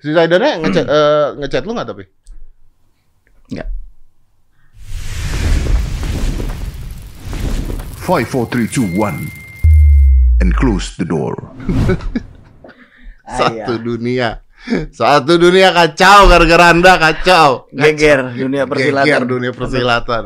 Si Zaidannya ngechat eh, ngechat lu nggak tapi? Enggak. Five, four, three, two, one, and close the door. Satu dunia. Satu dunia kacau gara-gara Anda kacau. Geger dunia persilatan. Geger dunia persilatan.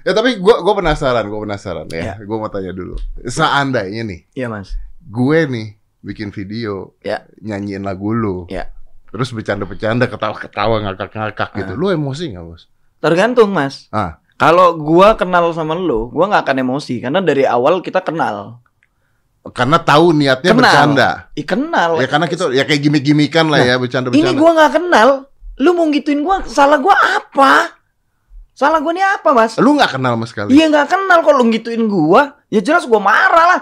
Ya tapi gua gua penasaran, gua penasaran ya. Ya. Gua mau tanya dulu. Seandainya nih, Iya, Mas. gue nih bikin video Ya. nyanyiin lagu lu. Ya. Terus bercanda-bercanda, ketawa-ketawa, ngakak-ngakak gitu. Lu emosi nggak, Bos? Tergantung, Mas. Ah, Kalau gua kenal sama lu, gua nggak akan emosi karena dari awal kita kenal. karena tahu niatnya kenal. bercanda. Ih, kenal. Ya karena kita ya kayak gimmick-gimmickan lah ya bercanda-bercanda. Ini gua nggak kenal. Lu mau gituin gua, salah gua apa? Salah gua nih apa, Mas? Lu nggak kenal sama sekali. Iya nggak kenal kalau lu gituin gua, ya jelas gua marah lah.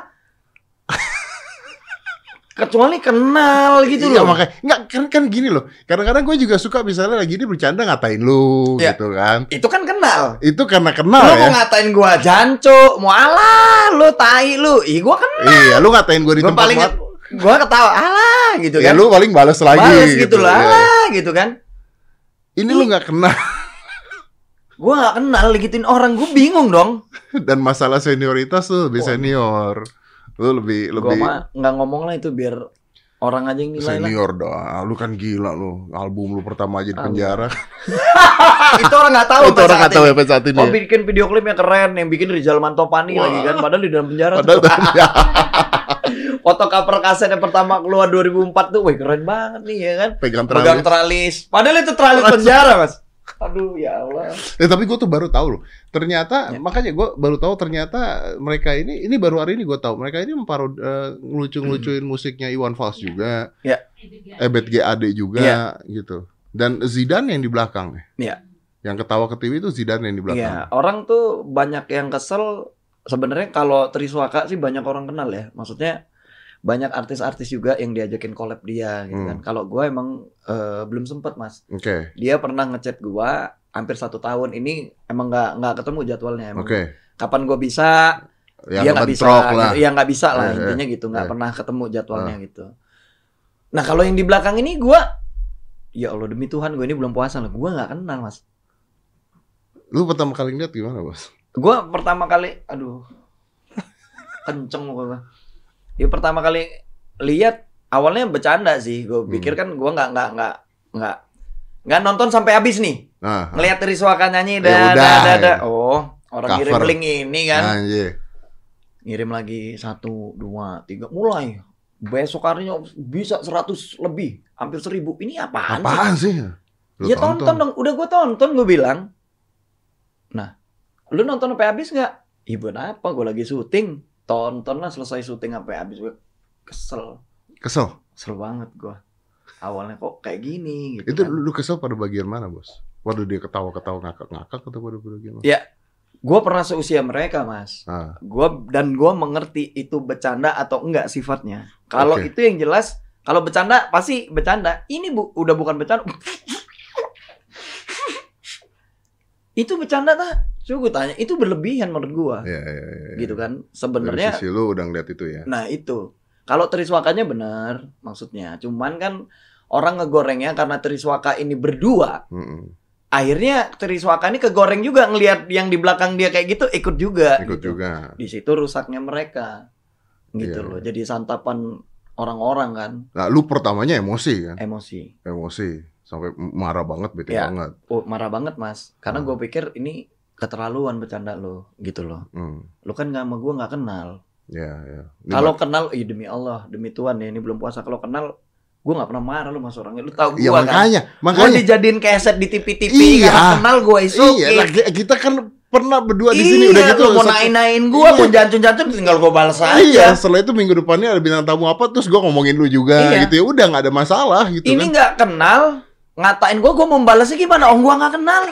Kecuali kenal gitu Iya loh. makanya nggak kan kan gini loh. Kadang-kadang gue juga suka misalnya lagi ini bercanda ngatain lu Iya. gitu kan. Itu kan kenal. Itu karena kenal lu ya. mau ngatain gua janco, mau alah lu tai lu. Ih gua kenal. Iya, lu ngatain gue di Gua tempat paling mat- gua ketawa, alah gitu Ya kan. lu paling balas lagi Bales gitu, lah, Iya. alah gitu kan. Ini lu nggak kenal Gua nggak kenal gituin orang, gua bingung dong. dan masalah senioritas tuh lebih senior. Lu lebih Gua lebih mah nggak ngomong lah itu biar orang aja yang nilai lah. senior dah. Lu kan gila lu. Album lu pertama aja di penjara. itu orang nggak tahu. Itu orang nggak tahu ya saat ini. Oh bikin video klipnya keren, yang bikin Rizal Mantopani lagi kan, padahal di dalam penjara. Padahal tuh. Foto cover kaset yang pertama keluar 2004 tuh, wih keren banget nih ya kan. pegang Pegang terakhir. teralis. Padahal itu teralis penjara mas. Aduh ya Allah. Eh, tapi gue tuh baru tahu loh. Ternyata Ya. makanya gue baru tahu ternyata mereka ini ini baru hari ini gue tahu mereka ini memparod eh, ngelucu-ngelucuin musiknya Iwan Fals juga. Ya. Ebet GAD juga Ya. gitu. Dan Zidane yang di belakang. Ya. Yang ketawa ke TV itu Zidane yang di belakang. Iya, orang tuh banyak yang kesel. Sebenarnya kalau Triswaka sih banyak orang kenal ya. Maksudnya banyak artis-artis juga yang diajakin collab dia gitu Hmm. kan. Kalau gua emang eh, belum sempet mas. Oke. Dia pernah ngechat gua hampir satu tahun ini emang nggak nggak ketemu jadwalnya emang. Oke. Kapan gua bisa? Yang dia nggak bisa. lah. Gitu. Ya nggak bisa lah Eh, eh, intinya gitu. Nggak eh. pernah ketemu jadwalnya gitu. Nah kalau yang di belakang ini gua Ya Allah demi Tuhan gue ini belum puasa loh. Gue nggak kenal mas. Lu pertama kali ngeliat gimana bos? Gue pertama kali, aduh, kenceng gue. Ya pertama kali lihat awalnya bercanda sih. Gue Hmm. pikir kan gue nggak nggak nggak nggak nggak nonton sampai habis nih. Nah, Ngelihat Rizwaka nyanyi, Ya dah, dah, dah, dah. Oh, orang Cover. ngirim link ini kan. nah, iya. Ngirim lagi satu, dua, tiga, mulai. Besok harinya bisa 100 lebih, hampir 1000. Ini apaan, sih? Apaan sih? Lu ya tonton. dong, udah gue tonton gue bilang. Nah, lu nonton sampai habis nggak? Ibu apa? Gue lagi syuting. Tonton lah selesai syuting sampai habis gue kesel, Kesel. kesel banget gue. Awalnya kok kayak gini gitu Itu kan. lu kesel pada bagian mana bos? Waduh dia ketawa-ketawa ngakak-ngakak atau pada bagian mana? Ya. Gue pernah seusia mereka mas. Ah, Gua dan gue mengerti itu bercanda atau enggak sifatnya. Kalau Oke. itu yang jelas, kalau bercanda pasti bercanda. Ini bu, udah bukan bercanda. itu bercanda tak? Coba gue tanya, itu berlebihan menurut gua, iya, iya, iya, iya. gitu kan? Dari Sebenarnya, sisi lu udah ngeliat itu ya. nah itu. Kalau Triswakanya benar, maksudnya. Cuman kan orang ngegorengnya karena Triswaka ini berdua, Mm-mm. akhirnya Triswaka ini kegoreng juga ngelihat yang di belakang dia kayak gitu ikut juga. Ikut gitu. juga. di situ rusaknya mereka gitu Iya, loh jadi santapan orang-orang kan Nah, lu pertamanya emosi kan? emosi Emosi. Sampai marah banget, bete Ya. banget. oh marah banget mas karena Hmm. gue pikir ini keterlaluan bercanda lo gitu loh Hmm. lo kan nggak sama gue nggak kenal Ya, ya. Kalau kenal ih demi Allah demi Tuhan ya ini belum puasa kalau kenal gue nggak pernah marah lo mas orangnya lu tahu gue Iya kan makanya, gue makanya. dijadiin keset di TV-TV Iya. kenal gue isu Iya, lah, kita kan pernah berdua di iya, sini udah gitu. lu mau naik-naikin gue Iya. mau jancun-jancun tinggal gue balas aja Iya, setelah itu minggu depannya ada bintang tamu apa terus gua ngomongin lu juga Iya. gitu ya. Udah nggak ada masalah gitu ini kan. nggak kenal ngatain gue gue mau balasnya gimana oh gue nggak kenal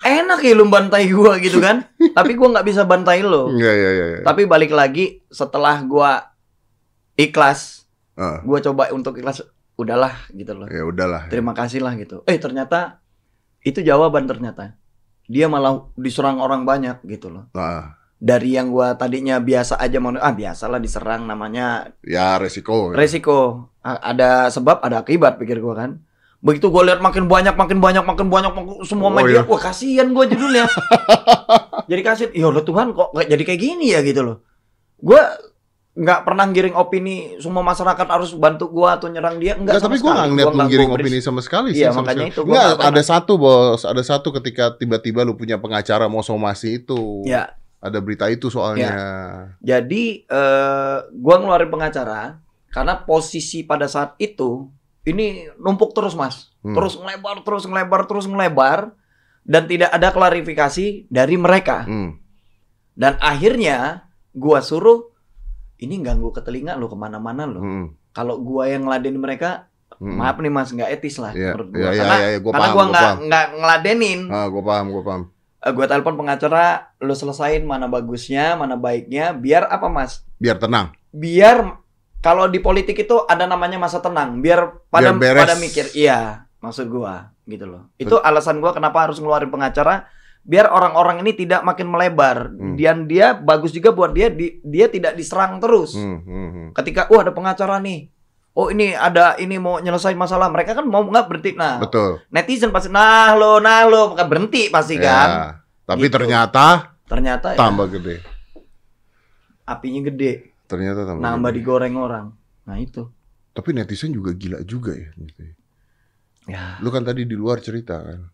enak ya lu bantai gue gitu kan. Tapi gue nggak bisa bantai lo Iya, iya, iya. iya. tapi balik lagi setelah gue ikhlas Ah, gue coba untuk ikhlas udahlah gitu loh. Ya udahlah. terima kasih lah gitu. Eh ternyata itu jawaban ternyata. Dia malah diserang orang banyak gitu loh. Nah, dari yang gua tadinya biasa aja mau ah biasalah diserang namanya Ya resiko. resiko. Ada sebab ada akibat pikir gua kan begitu gua lihat makin banyak makin banyak makin banyak makin- semua Oh, media iya. wah kasihan gua judulnya jadi kasihan ya Allah Tuhan kok nggak jadi kayak gini ya gitu loh gua nggak pernah giring opini semua masyarakat harus bantu gua atau nyerang dia enggak Enggak, tapi gue nggak ngeliat lu giring opini sama sekali sih. Iya, sama makanya sekali. itu gua Nggak, nggak pernah. ada satu bos, ada satu ketika tiba-tiba lu punya pengacara mau somasi itu. ya Ada berita itu soalnya. Jadi eh gua ngeluarin pengacara karena posisi pada saat itu ini numpuk terus mas, Hmm. terus ngelebar, terus ngelebar, terus ngelebar dan tidak ada klarifikasi dari mereka. Hmm. Dan akhirnya gua suruh ini ganggu ke telinga lo ke mana-mana lo. Hmm. Kalau gua yang ngeladenin mereka, Hmm. maaf nih mas nggak etis lah Iya, menurut gua. iya, iya, karena iya, gua karena paham, gua gua nggak nggak ngeladenin. Ah, gue paham, gue paham. Eh, gua telepon pengacara, lo selesain mana bagusnya, mana baiknya, biar apa mas? Biar tenang. biar kalau di politik itu ada namanya masa tenang biar pada Biar beres. pada mikir iya maksud gua gitu loh itu alasan gua kenapa harus ngeluarin pengacara biar orang-orang ini tidak makin melebar Hmm. dan dia bagus juga buat dia di- dia tidak diserang terus Hmm, hmm, hmm. ketika wah ada pengacara nih oh ini ada ini mau nyelesain masalah mereka kan mau nggak berhenti nah Betul. netizen pasti nah lo nah lo berhenti pasti Ya. kan Tapi Gitu. ternyata ternyata ya, tambah gede. apinya gede Ternyata tambah. nambah gede. digoreng orang nah itu Tapi netizen juga gila juga ya. gitu ya. ya Lu kan tadi di luar cerita kan.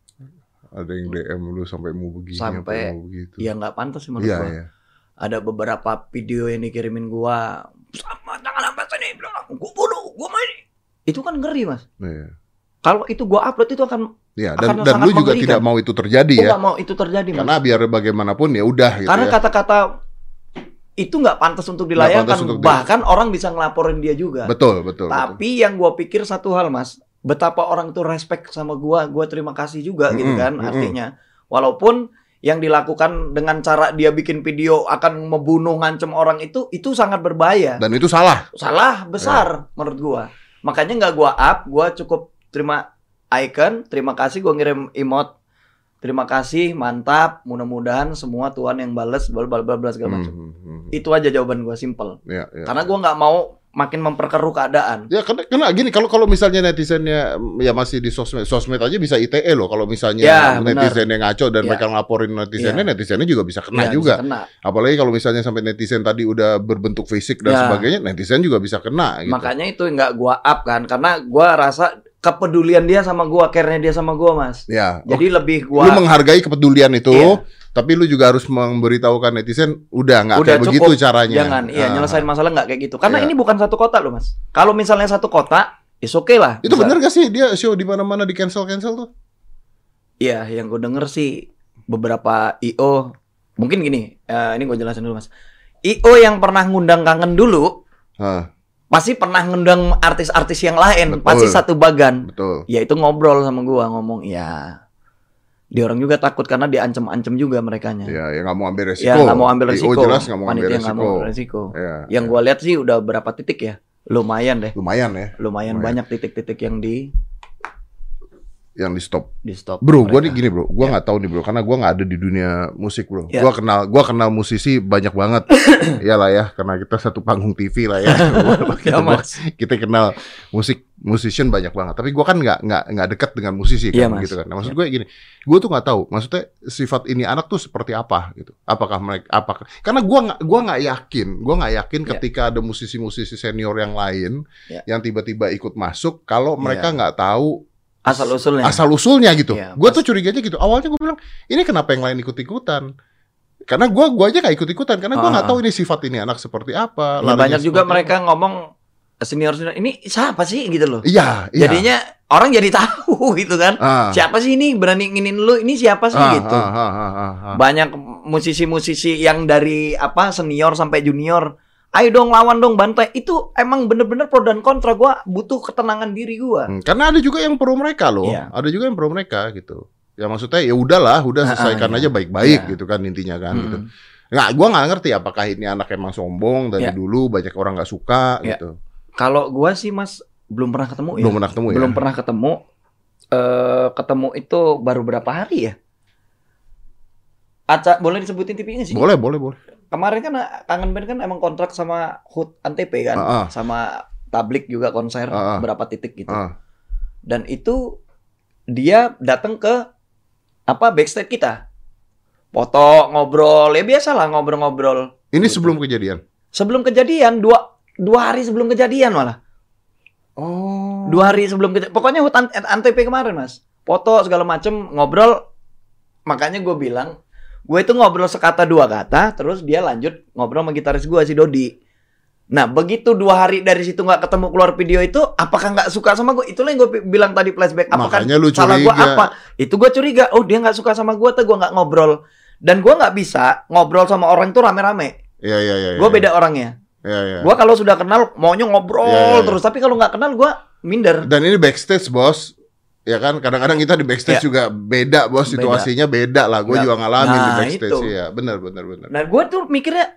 Ada yang DM lu sampai mau begini, Sampai- mau begitu. ya nggak pantas sih menurut Iya, gua. iya. ada beberapa video yang dikirimin gua sama jangan sampai sini bilang gua bunuh gua main itu kan ngeri mas Iya. kalau itu gua upload itu akan Iya, Akan dan dan lu juga mengerikan. tidak mau itu terjadi ya. nggak mau itu terjadi mas Karena biar bagaimanapun ya udah gitu karena ya. Itu nggak pantas untuk dilayangkan pantas untuk bahkan orang bisa ngelaporin dia juga Betul, betul. betul. tapi yang gua pikir satu hal mas betapa orang itu respect sama gua gua terima kasih juga gitu Mm-mm, kan mm-mm. artinya walaupun yang dilakukan dengan cara dia bikin video akan membunuh ngancem orang itu itu sangat berbahaya Dan itu salah. salah besar menurut gua makanya nggak gua up gua cukup terima icon terima kasih gua ngirim emote terima kasih mantap mudah-mudahan semua Tuhan yang bales bal bal bal segala macam Hmm, hmm, hmm. itu aja jawaban gua simple Ya, ya. karena gua nggak mau makin memperkeruh keadaan Ya karena, karena gini kalau kalau misalnya netizennya mm, ya masih di sosmed sosmed aja bisa ITE loh kalau misalnya Ya, netizen yang ngaco dan Ya. mereka ngelaporin netizennya netizennya juga bisa kena Ya, juga bisa kena. apalagi kalau misalnya sampai netizen tadi udah berbentuk fisik dan Ya. sebagainya netizen juga bisa kena gitu. makanya itu nggak gua up kan karena gua rasa kepedulian dia sama gua care-nya dia sama gua mas ya oh, jadi lebih lu gua menghargai kepedulian itu Iya. tapi lu juga harus memberitahukan netizen udah nggak kayak begitu cukup. caranya jangan iya Ah. nyelesain masalah nggak kayak gitu karena Iya. ini bukan satu kota loh mas kalau misalnya satu kota is oke lah itu benar gak sih dia show di mana-mana di cancel cancel tuh Iya, yang gue denger sih beberapa IO mungkin gini, eh, ini gue jelasin dulu mas. IO yang pernah ngundang kangen dulu, Hah, pasti pernah ngundang artis-artis yang lain, Betul. pasti satu bagan. betul Ya itu ngobrol sama gua ngomong, ya dia orang juga takut karena diancem-ancem juga mereka nya. ya ya nggak mau ambil resiko Ya nggak mau ambil resiko. jelas nggak mau ambil resiko mau ambil resiko. Ya, Yang ya. gua lihat sih udah berapa titik ya, lumayan deh, lumayan ya lumayan Lumayan. banyak titik-titik yang di yang di stop di stop. Bro, gue nih mereka. gini bro, gue Ya. nggak tahu nih bro, karena gue nggak ada di dunia musik bro. Ya. Gue kenal, gua kenal musisi banyak banget, Iyalah ya, karena kita satu panggung TV lah ya. Ya, kita, mas. kita kenal musik musician banyak banget. Tapi gue kan nggak nggak nggak dekat dengan musisi Iya, kan, Mas. gitu kan. Nah, maksud gue gini, gue tuh nggak tahu, maksudnya sifat ini anak tuh seperti apa gitu. Apakah mereka, apakah? Karena gue nggak gua nggak yakin, gue nggak yakin Ya. ketika ada musisi-musisi senior yang lain Ya. yang tiba-tiba ikut masuk, kalau Ya. mereka nggak tahu asal usulnya. asal usulnya gitu. Iya, gue tuh curiganya gitu. Awalnya gue bilang ini kenapa yang lain ikut ikutan? Karena gue gua aja gak ikut ikutan karena gue Ah, nggak ah. tahu ini sifat ini anak seperti apa. Ya, banyak juga mereka ngomong senior senior ini siapa sih gitu loh. Iya, iya. Jadinya orang jadi tahu gitu kan. ah, Siapa sih ini berani nginin lu? Ini siapa sih ah, gitu. ah, ah, ah, ah, ah. Banyak musisi-musisi yang dari apa senior sampai junior. Ayo dong lawan dong bantai. Itu emang bener-bener pro dan kontra. Gua butuh ketenangan diri gua. Hmm, Karena ada juga yang pro mereka loh. Iya. Ada juga yang pro mereka gitu. Ya maksudnya ya udahlah, udah Ah, ah, selesaikan iya. aja baik-baik Iya. gitu kan intinya kan gitu. Mm. Nggak, gue nggak ngerti apakah ini anak emang sombong dari Iya. dulu banyak orang nggak suka Iya. gitu. Kalau gua sih Mas belum pernah ketemu ya. Belum pernah ketemu ya. Belum pernah ketemu. Eh ketemu itu baru berapa hari ya? Aca boleh disebutin TV nggak sih? Boleh, boleh, boleh. Kemarin kan kangen band kan emang kontrak sama HUT Antp kan, Ah, ah. sama Tablik juga konser Ah, ah. berapa titik gitu. Ah. Dan itu dia datang ke apa backstage kita. Foto, ngobrol, ya biasa lah ngobrol-ngobrol. Ini sebelum kejadian. Sebelum kejadian dua dua hari sebelum kejadian malah. Oh. Dua hari sebelum kejadian. Pokoknya HUT Ant- Antp kemarin mas. Foto segala macem ngobrol. Makanya gue bilang gue itu ngobrol sekata dua kata, terus dia lanjut ngobrol sama gitaris gue si Dodi. Nah begitu dua hari dari situ nggak ketemu keluar video itu, apakah nggak suka sama gue? Itulah yang gue bilang tadi flashback. Apakah Makanya lu salah gue apa? Itu gue curiga. Oh dia nggak suka sama gue, tuh gue nggak ngobrol. Dan gue nggak bisa ngobrol sama orang itu rame-rame. Iya iya iya. Gue beda orangnya. Iya iya. Gue kalau sudah kenal maunya ngobrol Iya, iya, iya. terus, tapi kalau nggak kenal gue minder. Dan ini backstage bos. Ya kan kadang-kadang kita di backstage Ya. juga beda bos situasinya beda lah. Gue Nggak- juga ngalamin di Nah, backstage itu. ya. Benar benar benar. Nah gue tuh mikirnya,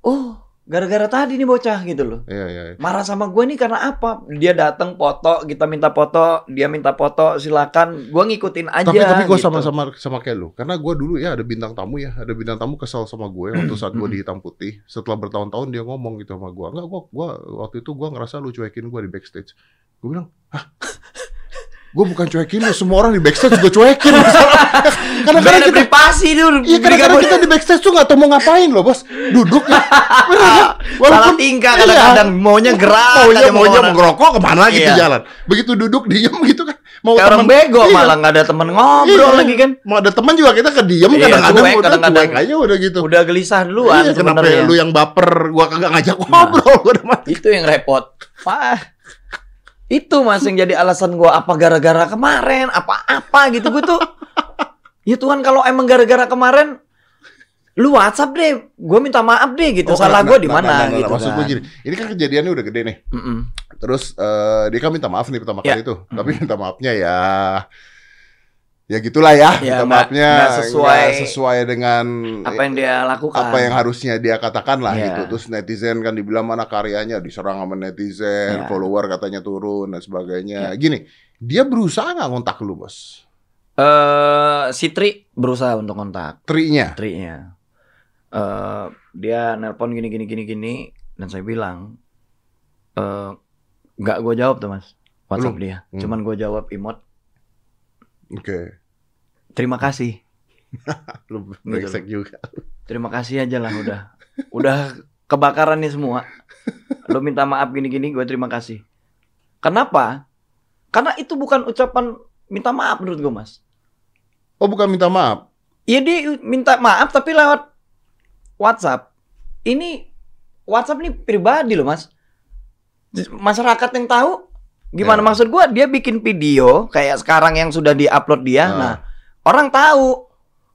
oh gara-gara tadi nih bocah gitu loh. Iya iya. iya. Marah sama gue nih karena apa? Dia datang foto, kita minta foto, dia minta foto, silakan. Gue ngikutin aja. Tapi tapi gue gitu. sama-sama sama kayak lu. Karena gue dulu ya ada bintang tamu ya, ada bintang tamu kesel sama gue waktu saat gue di hitam putih. Setelah bertahun-tahun dia ngomong gitu sama gue. Enggak, gue gua waktu itu gue ngerasa lu cuekin gue di backstage. Gue bilang, hah? Gue bukan cuekin lu, semua orang di backstage gue cuekin. Kadang-kadang Beda kita privasi dulu. Iya kadang-kadang kita di backstage tuh gak tau mau ngapain loh bos Duduk ya Beneran. Salah tingkah kadang-kadang maunya gerak Maunya, maunya mau ngerokok ke mana gitu Iya. jalan Begitu duduk diem gitu kan Mau Kayak orang temen- bego Iya. malah nggak ada temen ngobrol Iya. lagi kan. Mau ada teman juga kita kediem Iya, kadang-kadang cuek, kadang-kadang. cuek aja udah gitu Udah gelisah duluan Iya kenapa sebenarnya. lu yang baper Gua kagak ngajak Nah. ngobrol Gua udah mati Itu yang repot. Wah. Itu mas yang jadi alasan gua apa gara-gara kemarin, apa-apa gitu gue tuh. Ya Tuhan kalau emang gara-gara kemarin lu WhatsApp deh, gue minta maaf deh gitu. Oh, Salah gue di mana gitu Maksud kan. gua gini Ini kan kejadiannya udah gede nih Mm-mm. Terus eh, dia kan minta maaf nih pertama Ya. kali itu, tapi minta maafnya ya ya gitulah ya, Ya, minta maafnya nggak sesuai- nggak sesuai dengan Apa yang dia lakukan? apa yang harusnya dia katakan lah Ya. gitu. Terus netizen kan dibilang mana karyanya diserang sama netizen, Ya. follower katanya turun dan sebagainya. Gini, dia berusaha nggak ngontak lu bos? Eh, si Tri berusaha untuk kontak Trinya, Tri-nya. Eh, dia nelpon gini gini gini gini dan saya bilang eh nggak gue jawab tuh mas WhatsApp Belum. dia. Hmm. Cuman gue jawab emot oke, terima kasih. lu brengsek juga. Terima kasih aja lah udah. Udah kebakaran nih semua. Lu minta maaf gini-gini gue terima kasih. Kenapa? Karena itu bukan ucapan minta maaf menurut gue mas. Oh bukan minta maaf, Iya dia minta maaf tapi lewat WhatsApp. Ini WhatsApp nih pribadi loh mas. Masyarakat yang tahu gimana Ya. maksud gua dia bikin video kayak sekarang yang sudah diupload dia. Ah. Nah orang tahu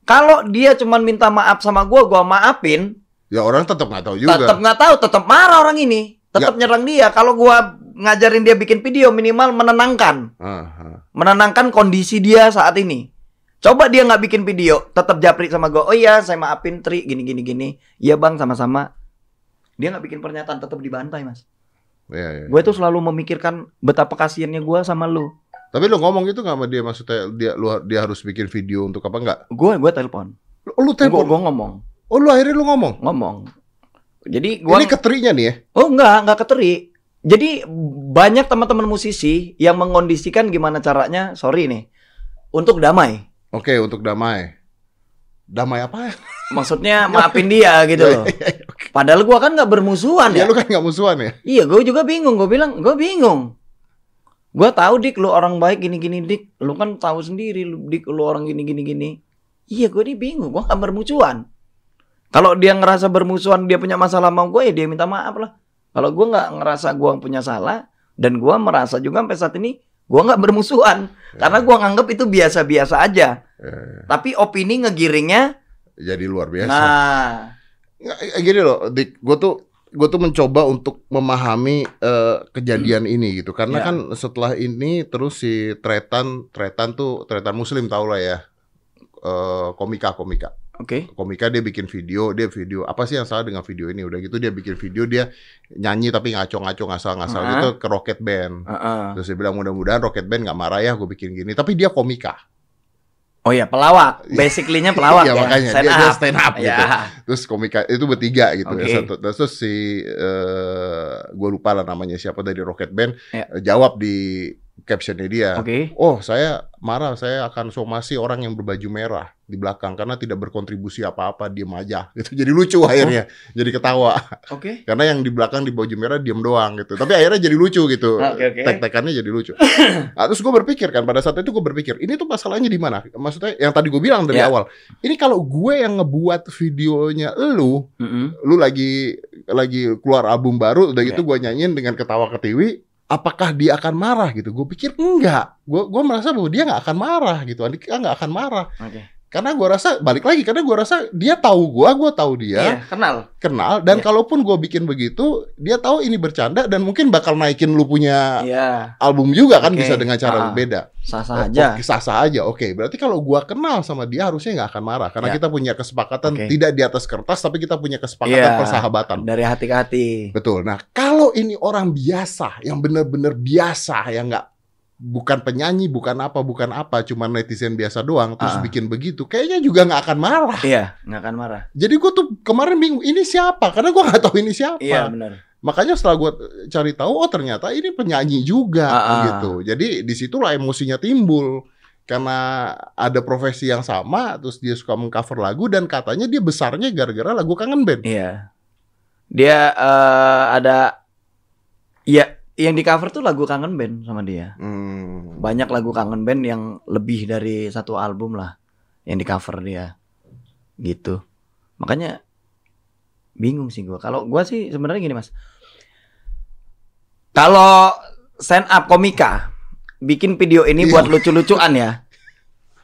kalau dia cuman minta maaf sama gua, gua maafin. ya orang tetap nggak tahu juga. Tetap nggak tahu, tetap marah orang ini. Tetap nyerang dia. Kalau gua ngajarin dia bikin video minimal menenangkan Ah, ah. menenangkan kondisi dia saat ini. Coba dia nggak bikin video, tetap japri sama gue. Oh iya, saya maafin Tri, gini gini gini. Iya bang, sama-sama. Dia nggak bikin pernyataan, tetap dibantai mas. Ya, ya. Gue tuh selalu memikirkan betapa kasihannya gue sama lu. Tapi lu ngomong gitu nggak sama dia maksudnya dia lu dia harus bikin video untuk apa enggak? Gue gue telepon. Lu, lu telepon. gue ngomong, Oh lu akhirnya lu ngomong. ngomong. Jadi gue Ini keterinya nih ya. oh enggak enggak keteri. Jadi banyak teman-teman musisi yang mengondisikan gimana caranya, sorry nih, untuk damai. Oke, untuk damai. Damai apa ya? Maksudnya maafin dia gitu loh. Padahal gua kan nggak bermusuhan Ya ya. lu kan nggak musuhan ya? Iya, gue juga bingung. Gue bilang, gue bingung. Gue tahu dik, lu orang baik gini gini dik. Lu kan tahu sendiri, lu dik, lu orang gini gini gini. Iya, gue ini bingung. Gue gak bermusuhan. Kalau dia ngerasa bermusuhan, dia punya masalah sama gue, ya dia minta maaf lah. Kalau gue nggak ngerasa gue punya salah, dan gue merasa juga sampai saat ini, gue nggak bermusuhan. Karena gue nganggap itu biasa-biasa aja. Ya, Tapi opini ngegiringnya, Jadi luar biasa. nah, Gini loh, Dik, gue tuh gue tuh mencoba untuk memahami eh, kejadian ini gitu karena Ya. kan setelah ini terus si Tretan Tretan tuh Tretan Muslim tau lah ya Eh, komika komika oke. komika dia bikin video dia video apa sih yang salah dengan video ini udah gitu dia bikin video dia nyanyi tapi ngaco-ngaco ngasal-ngasal Ah. gitu ke Rocket Band Heeh. terus dia bilang mudah-mudahan Rocket Band nggak marah ya gue bikin gini tapi dia komika Oh iya, pelawak. Basically-nya pelawak Iya, ya. makanya Stand dia, dia up. stand up gitu. Ya. Terus komika itu bertiga gitu Oke. ya. Satu, terus si eh gue lupa lah namanya siapa dari Rocket Band Ya. jawab di captionnya dia. Oke. Oh saya marah, saya akan somasi orang yang berbaju merah di belakang karena tidak berkontribusi apa-apa, diem aja. Gitu. Jadi lucu akhirnya, jadi ketawa. Oke. Karena yang di belakang di baju merah diem doang gitu. Tapi akhirnya jadi lucu gitu. Oke, oke. Tek-tekannya jadi lucu. nah, terus gue berpikir kan pada saat itu gue berpikir ini tuh masalahnya di mana? Maksudnya yang tadi gue bilang dari Ya. awal. Ini kalau gue yang ngebuat videonya lu, Mm-mm. lu lagi lagi keluar album baru, udah gitu Oke. gue nyanyiin dengan ketawa ketiwi. Apakah dia akan marah gitu? Gue pikir enggak. Gue gue merasa bahwa dia nggak akan marah gitu. Andika nggak akan marah. Oke. Karena gue rasa balik lagi karena gue rasa dia tahu gue, gue tahu dia Iya, kenal. kenal dan Iya. kalaupun gue bikin begitu dia tahu ini bercanda dan mungkin bakal naikin lu punya Iya, album juga kan Oke. bisa dengan cara Ah. berbeda sah-sah aja. Oke, sah-sah aja oke berarti kalau gue kenal sama dia harusnya nggak akan marah karena Ya. kita punya kesepakatan Oke. tidak di atas kertas tapi kita punya kesepakatan Iya. persahabatan Dari hati ke hati. betul nah kalau ini orang biasa yang benar-benar biasa yang nggak bukan penyanyi bukan apa bukan apa cuma netizen biasa doang terus Ah. bikin begitu kayaknya juga nggak akan marah Iya, nggak akan marah. jadi gue tuh kemarin bingung ini siapa karena gue nggak tahu ini siapa Iya, benar. Makanya setelah gue cari tahu, oh ternyata ini penyanyi juga Ah, ah. gitu. Jadi di situlah emosinya timbul karena ada profesi yang sama, terus dia suka mengcover lagu dan katanya dia besarnya gara-gara lagu kangen band. Iya. Dia eh, ada ya yang di cover tuh lagu kangen band sama dia. Hmm. Banyak lagu kangen band yang lebih dari satu album lah yang di cover dia. Gitu. Makanya bingung sih gua. Kalau gua sih sebenarnya gini, Mas. Kalau stand up komika bikin video ini Iya. buat lucu-lucuan ya.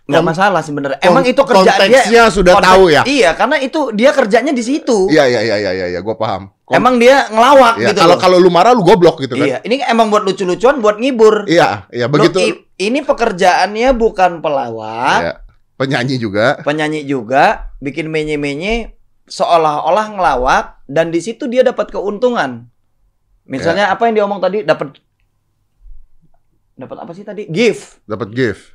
Nggak masalah sebenarnya. Kon- Emang itu kerjaan dia. konteksnya sudah konteks- tahu ya. Iya, karena itu dia kerjanya di situ. Iya iya iya iya iya, gue paham. Kon- Emang dia ngelawak ya, gitu. kalau kalau lu marah lu goblok gitu kan. Iya, ini emang buat lucu-lucuan, buat ngibur. Iya, iya begitu. i- ini pekerjaannya bukan pelawak, Iya. Penyanyi juga. penyanyi juga, bikin menye-menye seolah-olah ngelawak dan di situ dia dapat keuntungan. Misalnya Ya. apa yang dia omong tadi dapat dapat apa sih tadi? Gift. Dapat gift,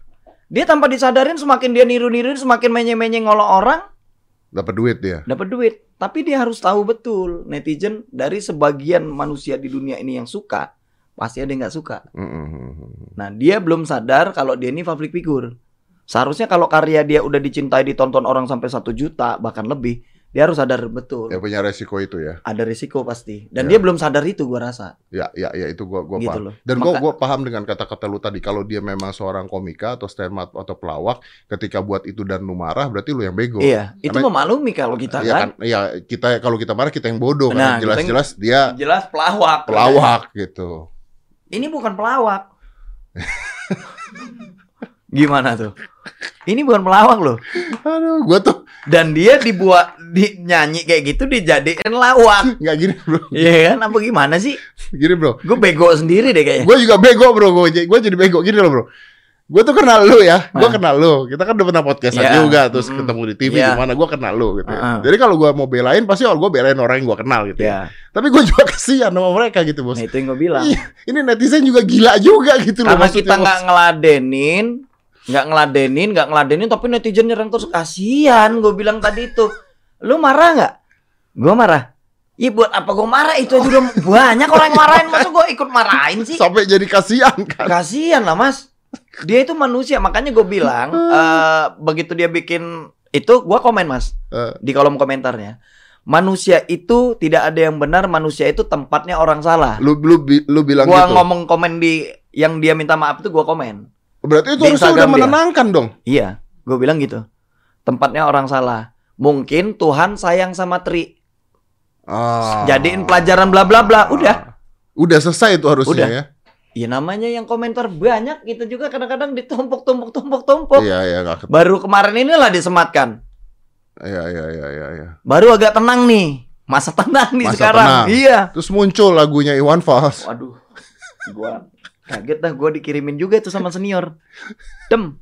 Dia tanpa disadarin semakin dia niru-niru semakin menye-menye ngolok orang dapat duit dia. dapat duit. Tapi dia harus tahu betul netizen dari sebagian manusia di dunia ini yang suka pasti ada yang nggak suka. Mm-mm. Nah, dia belum sadar kalau dia ini public figure. Seharusnya kalau karya dia udah dicintai ditonton orang sampai satu juta bahkan lebih, dia harus sadar betul. Ya punya resiko itu ya. Ada risiko pasti. Dan Ya. dia belum sadar itu gua rasa. Ya, ya, ya itu gua gua Gitu paham. loh. Dan gua Maka- gua paham dengan kata-kata lu tadi kalau dia memang seorang komika atau stand up atau pelawak ketika buat itu dan lu marah berarti lu yang bego. Iya, itu Karena- memaklumi kalau kita Iya kan. kan? Iya, kita kalau kita marah kita yang bodoh Nah, kan. Jelas-jelas dia Jelas pelawak. pelawak gitu. Ini bukan pelawak. Gimana tuh? Ini bukan pelawak loh. Aduh, gua tuh Dan dia dibuat di nyanyi kayak gitu dijadiin lawak. nggak gini, Bro. Iya kan? Apa gimana sih? Gini, Bro. Gue bego sendiri deh kayaknya. Gue juga bego, Bro. Gue gua jadi bego gini loh, Bro. Gue tuh kenal lu ya, gue Ah. kenal lu. Kita kan udah pernah podcastan Iya. juga, terus Mm-mm. ketemu di TV Iya. gimana. Gue kenal lu gitu. Ah. Jadi kalau gue mau belain, pasti gue belain orang yang gue kenal gitu. Ya. Ya, Tapi gue juga kesian sama mereka gitu, bos. nah itu yang gue bilang. Iya, ini netizen juga gila juga gitu loh. Karena kita nggak ngeladenin, nggak ngeladenin, nggak ngeladenin, tapi netizen nyerang terus kasihan. Gue bilang tadi itu, lu marah nggak? Gue marah. Iya buat apa gue marah itu aja udah banyak orang yang marahin masa gue ikut marahin sih sampai jadi kasihan kan. kasihan lah mas dia itu manusia makanya gue bilang eh, begitu dia bikin itu gue komen mas Eh. di kolom komentarnya manusia itu tidak ada yang benar manusia itu tempatnya orang salah Lu lu lu bilang gue gitu. ngomong komen di yang dia minta maaf itu gue komen Berarti itu harusnya udah Instagram dia. menenangkan dong. Iya, gue bilang gitu. Tempatnya orang salah. Mungkin Tuhan sayang sama Tri. Ah. Jadiin pelajaran bla bla bla. Udah. Udah selesai itu harusnya Udah. ya. Ya namanya yang komentar banyak kita juga kadang-kadang ditumpuk tumpuk tumpuk tumpuk. Iya iya ket- Baru kemarin inilah disematkan. Iya iya iya iya. iya. Baru agak tenang nih. Masa tenang nih Masa sekarang. tenang. Iya. Terus muncul lagunya Iwan Fals. Waduh. Gua kaget dah gua dikirimin juga itu sama senior. Dem.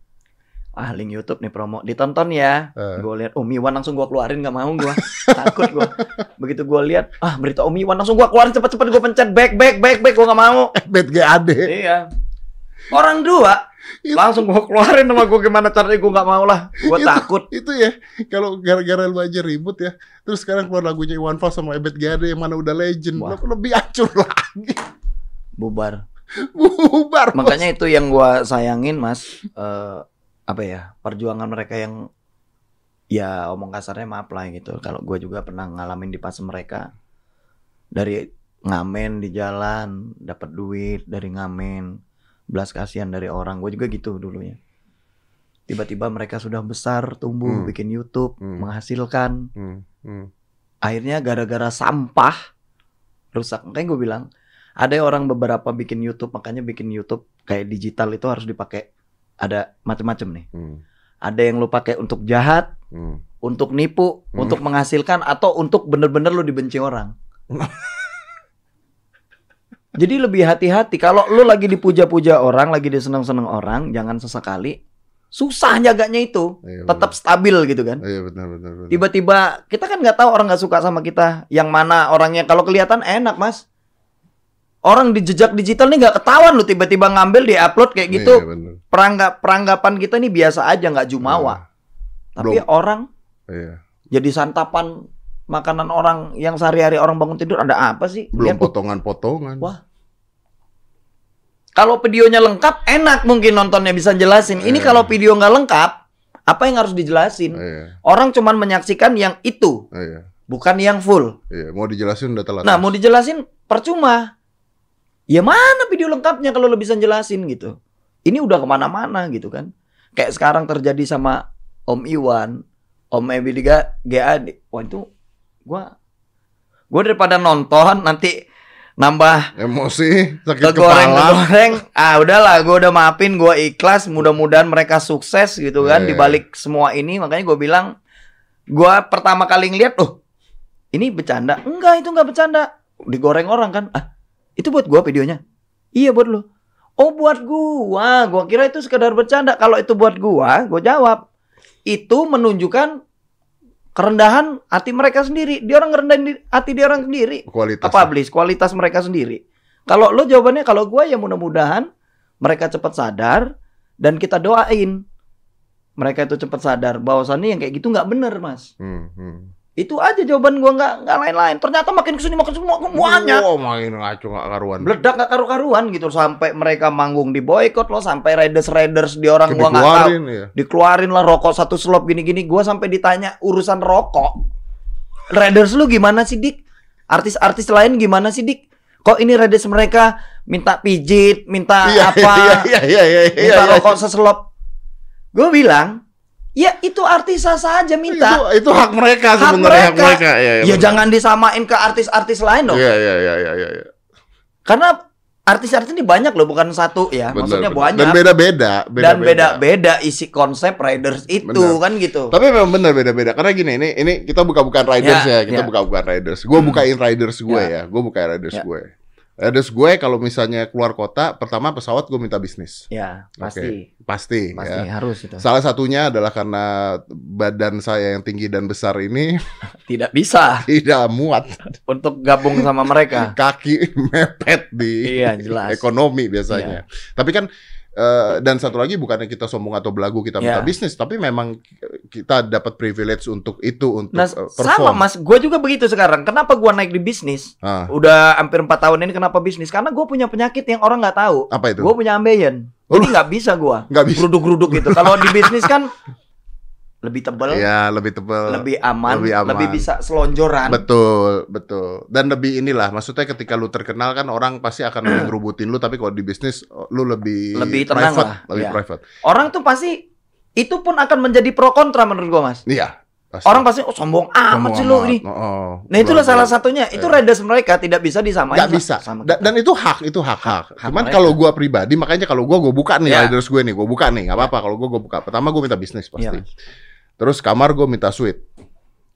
Ah, link YouTube nih promo. Ditonton ya. Eh. Gue lihat Om Iwan langsung gua keluarin nggak mau gua. Takut gua. Begitu gua lihat, ah berita Om Iwan langsung gua keluarin cepet-cepet gua pencet back back back back gua nggak mau. Bad GAD. iya. Orang dua Itu- Langsung gua keluarin sama gua gimana caranya gua nggak mau lah. Gua Itu- takut. itu ya kalau gara-gara lu aja ribut ya terus sekarang keluar lagunya Iwan Fals sama Ebet Gade yang mana udah legend Wah. Lebih hancur lagi Bubar. Bubar bos. Makanya itu yang gua sayangin, Mas. Eh, apa ya? Perjuangan mereka yang ya omong kasarnya maaf lah gitu. Kalau gua juga pernah ngalamin di fase mereka dari ngamen di jalan, dapat duit dari ngamen, belas kasihan dari orang. Gue juga gitu dulunya. Tiba-tiba mereka sudah besar, tumbuh, Hmm. bikin YouTube, Hmm. menghasilkan. Hmm, hmm. Akhirnya gara-gara sampah rusak. Makanya gue bilang, ada orang beberapa bikin YouTube, makanya bikin YouTube kayak digital itu harus dipakai ada macam-macam nih. Hmm, Ada yang lu pakai untuk jahat, hmm. untuk nipu, Hmm. untuk menghasilkan atau untuk bener-bener lu dibenci orang. Jadi lebih hati-hati kalau lu lagi dipuja-puja orang, lagi diseneng-seneng orang, jangan sesekali susah jaganya itu, Iya, tetap stabil gitu kan. Iya benar benar. Tiba-tiba kita kan nggak tahu orang nggak suka sama kita, yang mana orangnya kalau kelihatan enak mas. Orang di jejak digital nih nggak ketahuan lu tiba-tiba ngambil di upload kayak gitu. Iya, benar. Peranggap peranggapan kita nih biasa aja nggak jumawa. Tapi Belum. orang Iya. jadi santapan makanan orang yang sehari-hari orang bangun tidur ada apa sih? Belum Lihat potongan-potongan. Wah. Kalau videonya lengkap enak mungkin nontonnya bisa jelasin. Ini Iya. kalau video nggak lengkap, apa yang harus dijelasin? Iya, Orang cuman menyaksikan yang itu, iya. bukan yang full. Iya, mau dijelasin udah telat. Nah, mau dijelasin percuma. Ya mana video lengkapnya kalau lo bisa jelasin gitu. Ini udah ke mana-mana gitu kan. Kayak sekarang terjadi sama Om Iwan, Om Ebi GAD. Wah itu gua gua daripada nonton nanti nambah Emosi, sakit kegoreng kepala. kegoreng. Ah udahlah, gua udah maafin, gua ikhlas. Mudah-mudahan mereka sukses gitu kan Iya. di balik semua ini. Makanya gua bilang, gua pertama kali ngeliat, oh ini bercanda. Enggak, itu enggak bercanda. Digoreng orang kan. Ah, itu buat gua videonya. Iya buat lu. Oh buat gua, gua kira itu sekedar bercanda. Kalau itu buat gua, gua jawab. Itu menunjukkan kerendahan hati mereka sendiri. Dia orang ngerendahin di- hati dia orang sendiri Kualitas. publish kualitas mereka sendiri. Kalau lo jawabannya kalau gua ya mudah-mudahan mereka cepat sadar dan kita doain mereka itu cepat sadar bahwasannya yang kayak gitu nggak bener mas. Hmm, hmm. Itu aja jawaban gua nggak nggak lain-lain. Ternyata makin ke sini makin semua semuanya Oh, main ngaco nggak karuan. meledak nggak karu-karuan gitu sampai mereka manggung di boykot lo sampai raiders raiders di orang gua nggak tahu Dikeluarin ya. dikeluarin lah rokok satu slop gini-gini gua sampai ditanya urusan rokok Raiders lu gimana sih dik artis-artis lain gimana sih dik kok ini Raiders mereka minta pijit minta Iya, apa Iya, iya, iya, iya. minta iya. rokok seselop gue bilang ya itu artis sah saja minta Itu, itu hak mereka Hak sebenarnya hak mereka. mereka. Iya, iya, ya benar. jangan disamain ke artis-artis lain dong Iya, iya, iya, iya, iya. iya. karena artis-artis ini banyak loh bukan satu ya Benar, maksudnya benar. banyak Dan beda-beda, dan beda-beda isi konsep Raiders itu Benar. kan gitu Tapi memang benar beda-beda. Karena gini, ini ini kita buka-bukan riders Ya, ya, kita ya. buka-bukan riders. Gue Hmm. bukain riders gue Ya. ya, gue bukain riders Ya. gue. Riders gue kalau misalnya keluar kota, pertama pesawat gue minta bisnis, ya pasti pasti. pasti ya. harus itu Salah satunya adalah karena badan saya yang tinggi dan besar ini tidak bisa tidak muat untuk gabung sama mereka. kaki mepet di Iya, jelas. ekonomi biasanya. Tapi kan eh, dan satu lagi bukannya kita sombong atau belagu kita minta Iya. bisnis, tapi memang kita dapat privilege untuk itu untuk Nah, eh, sama perform. mas, gue juga begitu sekarang. Kenapa gue naik di bisnis? Ah, Udah hampir empat tahun ini kenapa bisnis? Karena gue punya penyakit yang orang nggak tahu. apa itu? Gue punya ambeien. Oh, Jadi nggak bisa gue Nggak bisa. geruduk-geruduk gitu. Kalau di bisnis kan lebih tebel, Iya, lebih tebal. lebih aman, lebih lebih, aman. bisa selonjoran. Betul, betul. Dan lebih inilah, maksudnya ketika lu terkenal kan orang pasti akan lebih ngerubutin lu, tapi kalau di bisnis lu lebih Lebih tenang private, lah, lebih iya. private. Orang tuh pasti itu pun akan menjadi pro kontra menurut gue mas. Iya. pasti. Orang pasti oh sombong amat sih lu ini. amat. Oh, Nah itulah betul. salah satunya. Itu Iya. riders mereka tidak bisa disamain sa- bisa. sama kita. dan itu hak, itu hak hak. hak Cuman kalau gua pribadi, makanya kalau gua gua buka nih Ya. riders gue nih, gua buka nih, nggak apa-apa. Kalau gua gua buka. Pertama gua minta bisnis pasti. Iya. Terus kamar gua minta suite.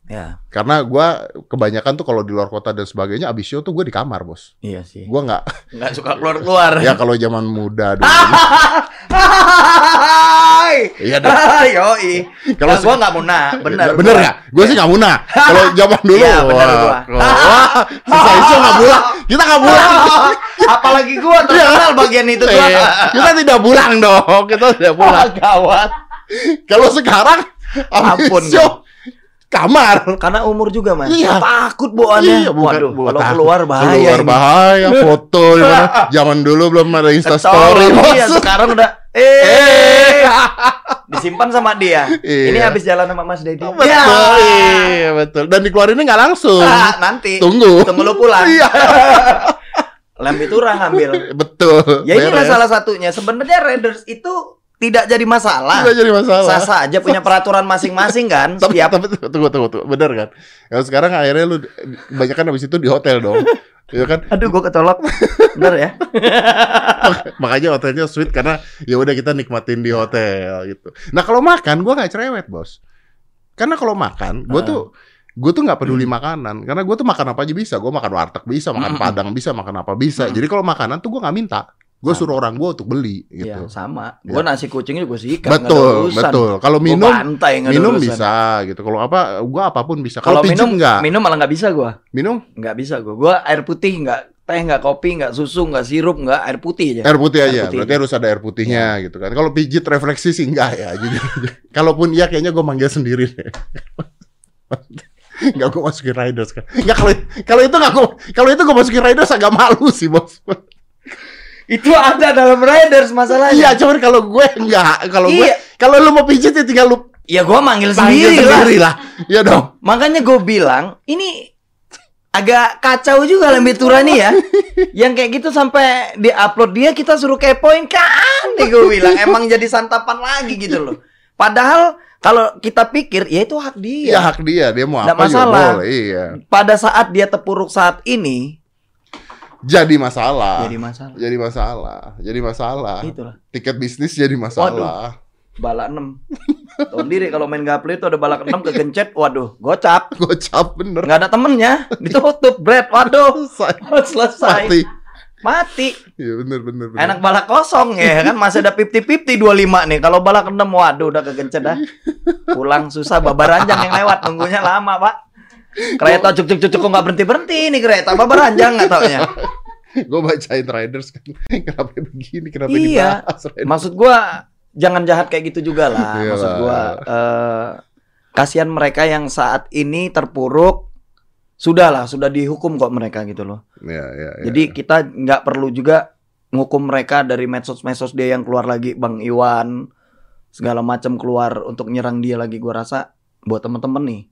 Ya, Karena gua kebanyakan tuh kalau di luar kota dan sebagainya, abis show tuh gua di kamar bos. iya sih. Gua nggak, Nggak suka keluar-keluar. ya kalau zaman muda dulu. Iya dong. Yoi. Kalau Kalau gua nggak muna, bener. bener nggak? Gue sih nggak muna. Kalau zaman dulu, Iya, bener gua. wah, sisa isu nggak pulang. Kita nggak pulang. Apalagi gua terkenal bagian itu. Iya, kita tidak pulang dong. Kita tidak pulang. Gawat. Kalau sekarang, Ampun, show, kamar. Karena umur juga, Mas. Iya. Takut bawaannya. Iya, bukan- Waduh, bukan kalau takut. keluar bahaya. Keluar ini. bahaya, foto di mana. Zaman dulu belum ada Insta story. Iya, sekarang udah eh disimpan sama dia. Iya. Ini habis jalan sama Mas Dedi. Betul, iya, betul. Dan dikeluarinnya nggak langsung. Ah, nanti Tunggu. tunggu lu pulang. Iya. Lem itu orang ambil. Betul. Ya beres. salah satunya. Sebenarnya Raiders itu tidak jadi masalah. Tidak jadi masalah. Sah sah aja punya peraturan masing-masing kan. Tapi, Setiap tapi tunggu, tunggu, tunggu, bener kan? Kalau sekarang akhirnya lu banyak kan habis itu di hotel dong. Iya kan? Aduh, gua ketolak. Bener ya? Makanya hotelnya sweet karena ya udah kita nikmatin di hotel gitu. Nah kalau makan gua nggak cerewet bos. Karena kalau makan gua Ah. tuh gue tuh nggak peduli makanan karena gue tuh makan apa aja bisa gue makan warteg bisa makan padang bisa makan apa bisa jadi kalau makanan tuh gue nggak minta gue Sama. suruh orang gue untuk beli Iya, gitu sama. Gua nasi kucing juga sikat. nggak ada betul betul kalau minum bantai, nggak minum urusan. bisa gitu kalau apa gue apa pun bisa Kalau minum nggak minum malah nggak bisa gua. minum Nggak bisa gua. Gua air putih nggak teh nggak kopi nggak susu nggak sirup nggak air putih aja. Air putih Air aja, putih. berarti harus ada air putihnya gitu kan. Kalau pijit refleksi sih enggak ya. Jadi, kalaupun iya kayaknya gue manggil sendiri deh. Enggak gue masukin riders kan. Enggak kalau kalau itu enggak gue kalau itu gue masukin riders agak malu sih bos. Itu ada dalam Raiders masalahnya. Iya, cuman kalau gue enggak. Kalau gue Iya. kalau lu mau pijit ya tinggal lu Ya gua manggil sendiri, sendiri lah. lah. Iya dong. Makanya gue bilang ini agak kacau juga Lembitura nih ya. Yang kayak gitu sampai di-upload dia kita suruh kepoin kan nih gue bilang emang jadi santapan lagi gitu loh. Padahal kalau kita pikir ya itu hak dia. Iya hak dia, dia mau Nggak apa juga masalah. boleh. Iya. Pada saat dia terpuruk saat ini Jadi masalah. jadi masalah. Jadi masalah. Jadi masalah. Itulah. Tiket bisnis jadi masalah. Balak 6. Tahu diri kalau main gaple itu ada balak 6 kegencet, waduh, gocap. Gocap bener. Nggak ada temennya, ditutup, bread, waduh. Selesai. Selesai. Mati. Mati. Iya bener bener bener. Enak balak kosong ya kan masih ada 50-50 25 nih. Kalau balak 6 waduh udah kegencet dah. Pulang susah babaranjang yang lewat nunggunya lama, Pak. Kereta cuk cuk cuk kok nggak berhenti berhenti nih kereta babaranjang nggak taunya. gue bacain riders kan kenapa begini kenapa Iya. dibahas Riders? Maksud gua jangan jahat kayak gitu juga lah. Iyalah. Maksud gua eh kasihan mereka yang saat ini terpuruk sudahlah sudah dihukum kok mereka gitu loh. ya, ya, ya. Jadi kita nggak perlu juga ngukum mereka dari medsos-medsos dia yang keluar lagi Bang Iwan segala macam keluar untuk nyerang dia lagi gua rasa buat temen-temen nih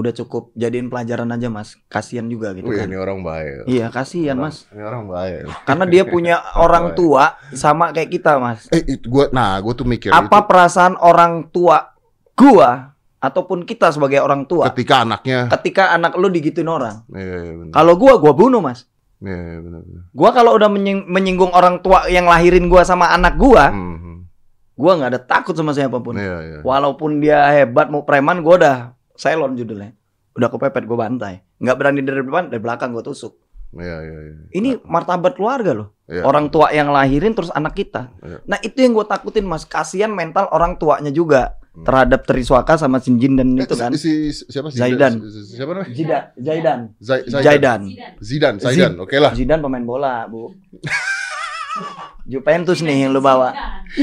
udah cukup jadiin pelajaran aja mas. Kasihan juga gitu Wih, kan. ini orang baik. Iya kasihan Orang- mas. ini orang baik. Karena dia punya orang tua sama kayak kita mas. Eh itu gua nah gue tuh mikir apa perasaan orang tua gua ataupun kita sebagai orang itu tua ketika anaknya ketika anak lu digituin orang? Iya, iya, kalau gua gua bunuh mas. Iya, iya, bener, bener. Gua kalau udah menying- menyinggung orang tua yang lahirin gua sama anak gua, Mhm. gua nggak ada takut sama siapa pun. Iya, iya. Walaupun dia hebat mau preman, gua udah silent judulnya. Udah kepepet gua bantai. Nggak berani dari depan, dari belakang gua tusuk. Iya, iya, iya. Ini martabat keluarga loh. Iya. Orang tua yang lahirin terus anak kita. Iya. Nah, itu yang gua takutin Mas. Kasihan mental orang tuanya juga Hmm. terhadap Triswaka sama Sinjin dan Eh, itu kan. si, si- siapa? Zaidan. Si- Siapa namanya? Jida, Zaidan. Zai- Zaidan. Zaidan. Zidan, Zaidan. Oke lah. Zidan pemain bola, Bu. Juventus nih yang lu bawa.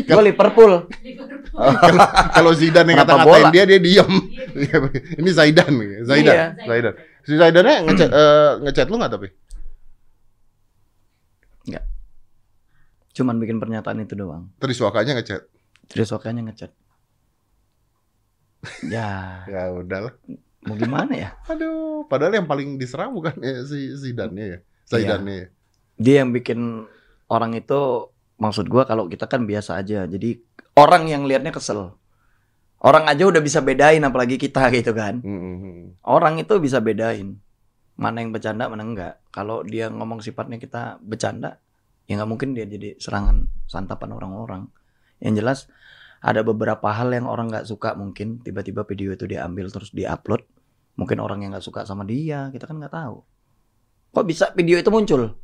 Gua Liverpool. Kalau Zidan yang kata-katain dia dia diam. Ini Zaidan, Zaidan, Iya. Zaidan. Si Zaidannya ngechat eh, ngechat lu nggak tapi? Cuman bikin pernyataan itu doang. Triswakanya ngechat. Triswakanya ngechat. Ya, Ya udahlah. mau gimana ya? Aduh, padahal yang paling diserang bukan ya, si Zidannya ya. Zaidannya ya. Dia yang bikin orang itu maksud gua kalau kita kan biasa aja. Jadi orang yang liatnya kesel. Orang aja udah bisa bedain apalagi kita gitu kan. Mhm. Orang itu bisa bedain mana yang bercanda mana enggak. Kalau dia ngomong sifatnya kita bercanda, ya nggak mungkin dia jadi serangan santapan orang-orang. Yang jelas ada beberapa hal yang orang nggak suka mungkin tiba-tiba video itu diambil terus diupload. Mungkin orang yang nggak suka sama dia, kita kan nggak tahu. Kok bisa video itu muncul?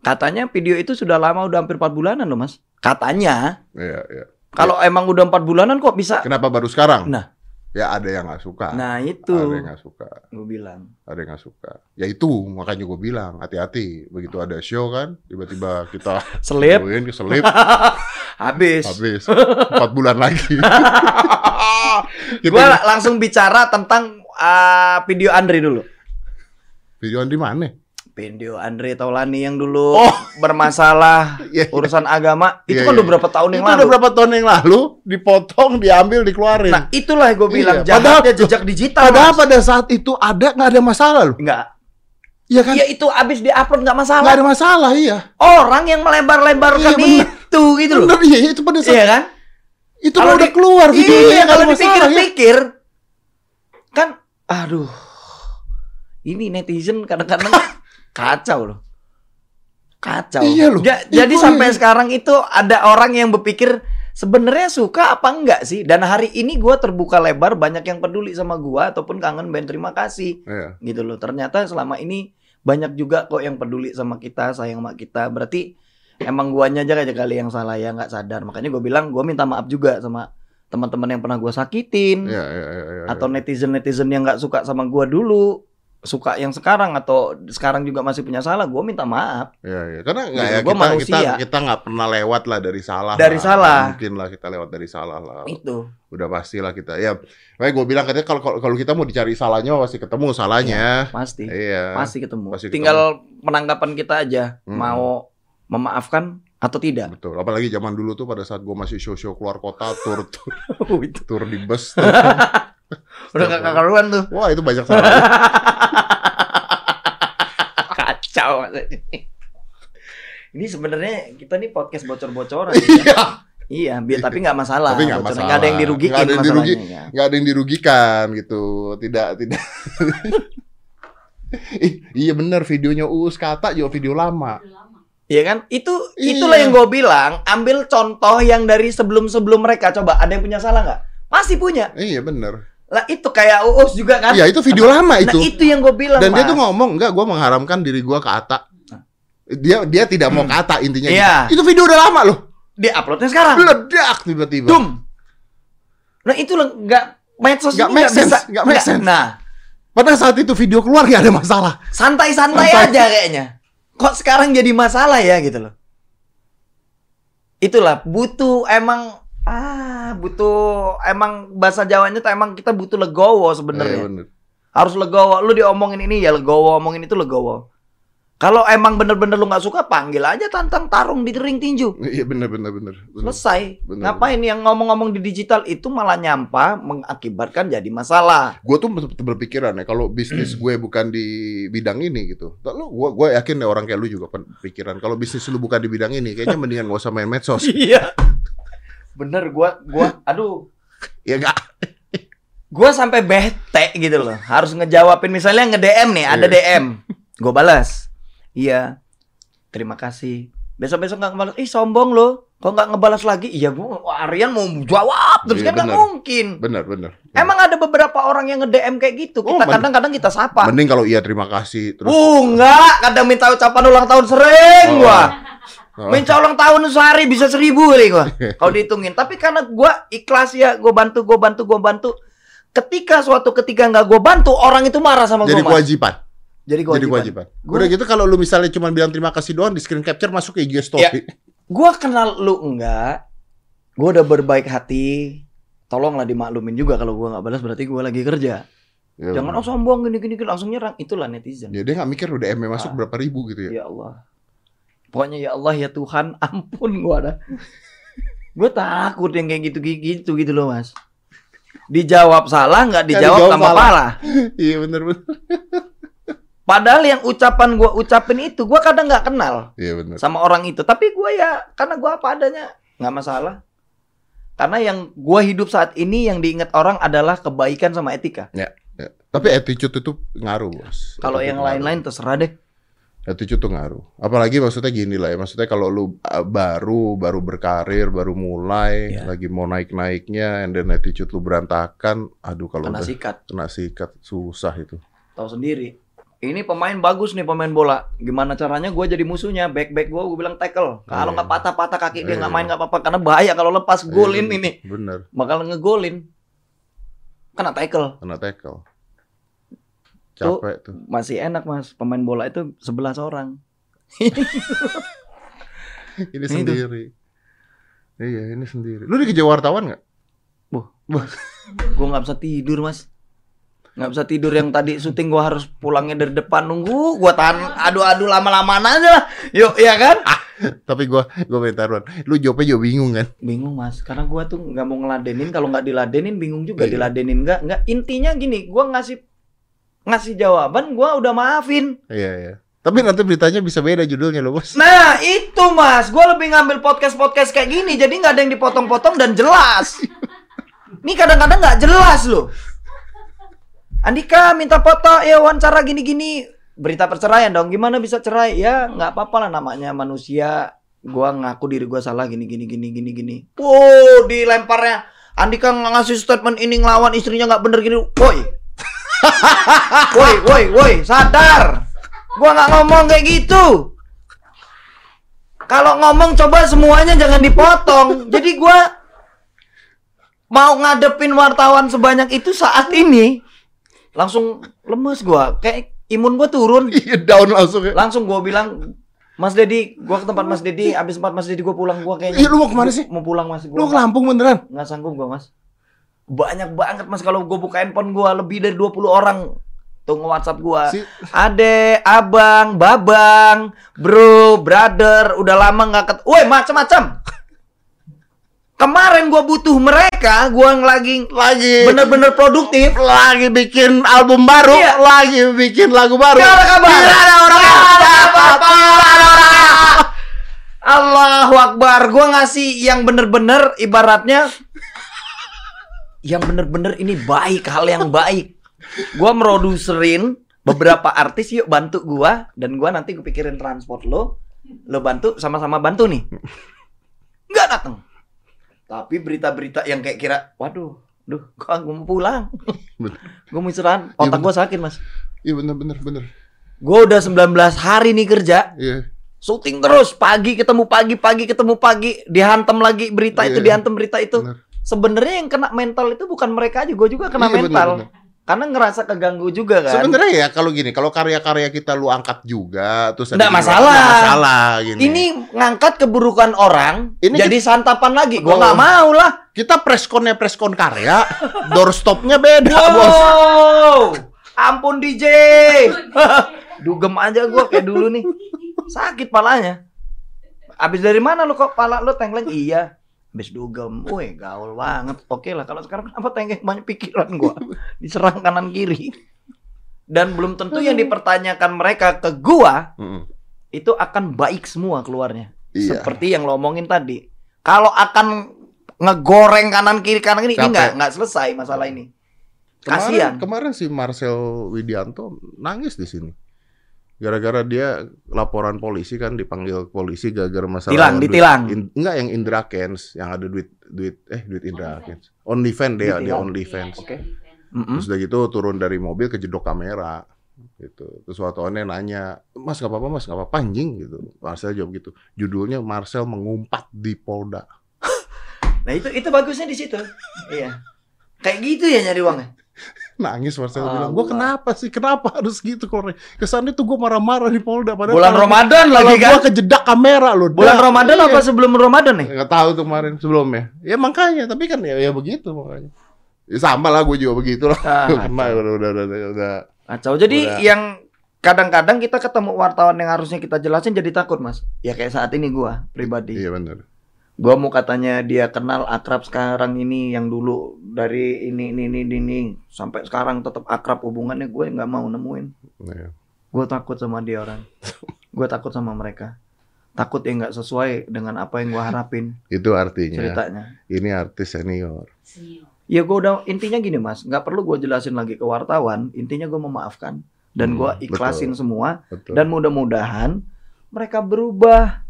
Katanya video itu sudah lama, udah hampir 4 bulanan loh mas. Katanya, Iya, iya. Kalau emang udah empat bulanan kok bisa? Kenapa baru sekarang? Nah. Ya ada yang nggak suka. Nah Ada itu yang nggak suka. gue bilang. Ada yang nggak suka. Ya itu makanya gue bilang hati-hati. Begitu ada show kan, tiba-tiba kita Selip, keselip, habis. habis empat bulan lagi. Kita Gue langsung bicara tentang uh, video Andre dulu. videoan di mana? Video Andre Taulani yang dulu Oh. bermasalah Iya, iya. urusan agama itu Iya, kan iya. udah berapa tahun yang Itu lalu. udah berapa tahun yang lalu dipotong, diambil, dikeluarin. Nah itulah gue bilang Iya, padahal- jejak digital. Padahal Mas. pada saat itu ada nggak ada masalah loh. Enggak. Iya kan? Ya itu abis diupload nggak Nggak masalah. ada masalah, iya. Orang yang melebar-lebarkan Iya, itu gitu loh. Bener, iya itu pada saat Iya kan? itu Kalau udah di- keluar videonya Iya, nggak kalau ada masalah, ya. dipikir-pikir kan aduh. Ini netizen kadang-kadang kacau loh. Kacau. Iya loh. Ja- jadi iya. sampai sekarang itu ada orang yang berpikir sebenarnya suka apa enggak sih? Dan hari ini gua terbuka lebar banyak yang peduli sama gua ataupun kangen band terima kasih Iya. gitu loh. Ternyata selama ini banyak juga kok yang peduli sama kita, sayang sama kita. Berarti emang guanya aja aja kali yang salah ya nggak sadar. Makanya gue bilang gua minta maaf juga sama teman-teman yang pernah gua sakitin Iya, iya, iya, iya. atau netizen netizen yang nggak suka sama gua dulu suka yang sekarang atau sekarang juga masih punya salah gue minta maaf Iya, iya. Karena nggak Gitu, ya gua kita manusia. kita kita nggak pernah lewat lah dari salah. Dari lah. salah. Mungkin lah kita lewat dari salah lah. itu Udah pastilah kita. Ya, makanya gue bilang katanya kalau kalau kita mau dicari salahnya pasti ketemu salahnya. pasti Iya. pasti ketemu Pasti ketemu. tinggal penanggapan kita aja Hmm. mau memaafkan atau tidak Betul. Apalagi zaman dulu tuh pada saat gue masih show-show keluar kota, tur tur, tur di bus. udah gak karuan tuh Wah itu banyak salah. kacau ini sebenarnya kita nih podcast bocor-bocoran Iya. iya biar tapi nggak masalah Tapi nggak masalah. nggak ada yang dirugikan Nggak ada yang dirugi- ya. nggak ada yang dirugikan gitu. Tidak tidak. Iya bener videonya Uus kata juga video lama. Iya kan? Itu Iya. itulah yang gue bilang. Ambil contoh yang dari sebelum-sebelum mereka. Coba ada yang punya salah nggak? Masih punya. Iya bener. Lah itu kayak Uus juga kan? Iya itu video lama Nah itu. itu yang gue bilang. Dan dia Mas. tuh ngomong enggak, gue mengharamkan diri gue ke Ata. Dia dia tidak mau ke Ata intinya. Iya. gitu. Itu video udah lama loh. dia uploadnya sekarang. Meledak tiba-tiba. Dum. Nah itu nggak medsos Nggak make nggak sense, bisa. nggak make sense. Nah Pada saat itu video keluar nggak ada masalah. santai-santai Santai. aja kayaknya. Kok sekarang jadi masalah ya gitu loh. Itulah butuh emang ah butuh emang bahasa Jawanya tuh emang kita butuh legowo sebenarnya. Iya, bener. harus legowo lu diomongin ini ya legowo omongin itu legowo kalau emang bener-bener lu nggak suka panggil aja tantang tarung di ring tinju Iya bener bener bener. bener. selesai Bener. ngapain yang ngomong-ngomong di digital itu malah nyampa mengakibatkan jadi masalah Gue tuh ber- berpikiran ya kalau bisnis gue bukan di bidang ini gitu. Lu gue gue yakin deh orang kayak lu juga pikiran kalau bisnis lu bukan di bidang ini kayaknya mendingan gak usah main medsos. iya bener gua gua aduh. Ya enggak. gua sampai bete gitu loh. Harus ngejawabin misalnya nge DM nih ada Iya. DM gua balas. Iya. Terima kasih. Besok-besok nggak ngebalas. Ih sombong lo kok nggak ngebalas lagi? Iya gua Aryan mau jawab. Terus Iya, kan nggak mungkin. Bener bener. emang ada beberapa orang yang nge DM kayak gitu? Oh, kita kadang-kadang kita sapa. Mending kalau iya terima kasih terus. uh enggak kadang minta ucapan ulang tahun sering Oh. gua. Minta ulang tahun sehari bisa seribu kali gua kalau dihitungin tapi karena gua ikhlas ya gua bantu gua bantu gua bantu ketika suatu ketika nggak gua bantu orang itu marah sama Jadi gua Mas. kewajiban. jadi Jadi kewajiban. kewajiban. Gua- Udah gitu kalau lu misalnya cuma bilang terima kasih doang di screen capture masuk ke IG story. gua kenal lu enggak gua udah berbaik hati tolonglah dimaklumin juga kalau gua nggak balas berarti gua lagi kerja Ya, jangan oh sombong gini gini gini, langsung nyerang itulah netizen Ya dia nggak mikir udah DM masuk Ah. berapa ribu gitu ya. ya Allah pokoknya ya Allah ya Tuhan ampun gua ada gua takut yang kayak gitu gitu gitu loh mas dijawab salah nggak dijawab dijawab tambah salah. parah Iya bener bener. padahal yang ucapan gua ucapin itu gua kadang nggak kenal Iya bener. sama orang itu tapi gua ya karena gua apa adanya nggak masalah karena yang gua hidup saat ini yang diingat orang adalah kebaikan sama etika Ya. Tapi attitude itu ngaruh bos. kalau yang lain-lain terserah deh Attitude tuh ngaruh. Apalagi maksudnya gini lah ya. Maksudnya kalau lu uh, baru baru berkarir, baru mulai, Iya. lagi mau naik-naiknya, and then attitude lu berantakan, aduh kalau kena udah sikat kena sikat susah itu. tahu sendiri ini pemain bagus nih pemain bola. Gimana caranya gue jadi musuhnya? Back back gue, gue bilang tackle. Kalau Iya. nggak patah-patah kaki dia Iya. nggak main nggak apa-apa karena bahaya kalau lepas golin Iya, ini Bener, bakal ngegolin. Kena tackle. kena tackle. Capek tuh. Masih enak mas, pemain bola itu 11 orang. Ini Itu. sendiri. Iya, ini sendiri. Lu dikejar wartawan nggak? Gue nggak bisa tidur mas. Nggak bisa tidur yang tadi syuting gue harus pulangnya dari depan nunggu. Gue tahan adu-adu lama-lamaan aja lah. Yuk, ya kan? Tapi gua gua minta taruhan. Lu jawabnya juga bingung kan? Bingung mas, karena gua tuh nggak mau ngeladenin. Kalau nggak diladenin bingung juga Iya. diladenin nggak nggak. Intinya gini, gua ngasih ngasih jawaban, gua udah maafin. Iya, iya. Tapi nanti beritanya bisa beda judulnya loh, Bos. Nah itu mas, gua lebih ngambil podcast podcast kayak gini, jadi nggak ada yang dipotong-potong dan jelas. Ini kadang-kadang nggak jelas loh. Andika minta foto ya wawancara gini-gini berita perceraian dong gimana bisa cerai ya nggak apa-apa lah namanya manusia gua ngaku diri gua salah gini gini gini gini gini wow dilemparnya Andika ngasih statement ini ngelawan istrinya nggak bener gini woi woi woi woi sadar gua nggak ngomong kayak gitu kalau ngomong coba semuanya jangan dipotong jadi gua mau ngadepin wartawan sebanyak itu saat ini langsung lemes gua kayak imun gua turun Iya, down langsung ya. langsung gua bilang Mas Dedi, gua ke tempat Mas Dedi, abis tempat Mas Dedi gua pulang gua kayaknya. Iya, lu mau ke mana sih? Mau pulang Mas Lu gua. ke Lampung beneran? nggak sanggup gua, Mas. Banyak banget Mas kalau gua buka handphone gua lebih dari 20 orang tuh nge-WhatsApp gua. Si- Ade, abang, babang, bro, brother, udah lama nggak ket... Woi, macam-macam. Kemarin gua butuh mereka, gua yang lagi Lagi bener-bener produktif. lagi bikin album baru, Iya. lagi bikin lagu baru. Gak ada kabar. Tidak ada orang. Gak ada apa-apa. Allahu Akbar. Gua ngasih yang bener-bener ibaratnya yang bener-bener ini baik, hal yang baik. Gua meroduserin beberapa artis yuk bantu gua dan gua nanti kepikirin transport lo. Lo bantu sama-sama bantu nih. Nggak datang. Tapi berita-berita yang kayak kira, waduh, duh, gua, gua mau pulang. Gua mau istirahat. Iya, Otak bener. gua sakit, Mas. Iya bener bener bener. Gue udah 19 hari nih kerja, Iya. syuting terus, pagi ketemu pagi, pagi ketemu pagi, dihantam lagi berita itu, Iya. dihantam berita itu. Bener. Sebenarnya yang kena mental itu bukan mereka aja, gue juga kena Iya, bener, mental. bener. Karena ngerasa keganggu juga kan. Sebenarnya ya kalau gini, kalau karya-karya kita lu angkat juga, terus luar, masalah. nggak masalah gini. Ini ngangkat keburukan orang, Ini jadi santapan lagi. Gue Betul. nggak mau lah. kita preskonnya preskon karya, doorstopnya beda, bos. Wow, ampun DJ. Dugem aja gue kayak dulu nih. Sakit palanya. Abis dari mana lu kok pala lu tengkleng? Iya. Abis dugem. Wih, gaul banget. Oke lah, kalau sekarang kenapa tengkleng banyak pikiran gua Diserang kanan kiri. Dan belum tentu yang dipertanyakan mereka ke gua Mm-mm. itu akan baik semua keluarnya. Iya. Seperti yang lo omongin tadi. Kalau akan ngegoreng kanan kiri kanan kiri ini nggak nggak selesai masalah ini. Kasian. Kemarin, kemarin si Marcel Widianto nangis di sini. Gara-gara dia laporan polisi kan dipanggil polisi gara-gara masalah Tilang, duit- ditilang. in- enggak yang Indra Kens yang ada duit duit eh duit Indra Kens. OnlyFans dia dia Ditilang. OnlyFans. Oke. Mm-mm. Terus udah gitu turun dari mobil kejedok kamera gitu. Terus wartawannya nanya, "Mas nggak apa-apa, Mas nggak apa-apa anjing?" gitu. Marcel jawab gitu. Judulnya Marcel mengumpat di Polda. Nah itu itu bagusnya di situ. iya. Kayak gitu ya nyari uangnya. Nangis Marcel Allah. bilang, "Gua kenapa sih? Kenapa harus gitu kok? Kesannya tuh gua marah-marah di Polda padahal Bulan kalau- Ramadan lagi kan. gua kejedak kamera loh. Bulan Dah. Ramadan Iya. apa sebelum Ramadan nih? Nggak tahu tuh kemarin sebelumnya. Ya makanya, tapi kan ya, ya begitu makanya. Ya sama lah gue juga begitu lah. Ah, Karena udah, udah, udah, udah, udah. Kacau. Jadi Udah. yang kadang-kadang kita ketemu wartawan yang harusnya kita jelasin jadi takut, Mas. Ya kayak saat ini gua pribadi. Iya benar. Gua mau katanya dia kenal akrab sekarang ini yang dulu dari ini ini ini ini, sampai sekarang tetap akrab hubungannya gue nggak mau nemuin. Iya. Gue takut sama dia orang. Gue takut sama mereka. Takut ya nggak sesuai dengan apa yang gue harapin Itu artinya ceritanya. ini artis senior. Ya gue udah intinya gini mas, nggak perlu gue jelasin lagi ke wartawan. Intinya gue memaafkan dan gue Hmm, ikhlasin semua Betul. dan mudah-mudahan mereka berubah.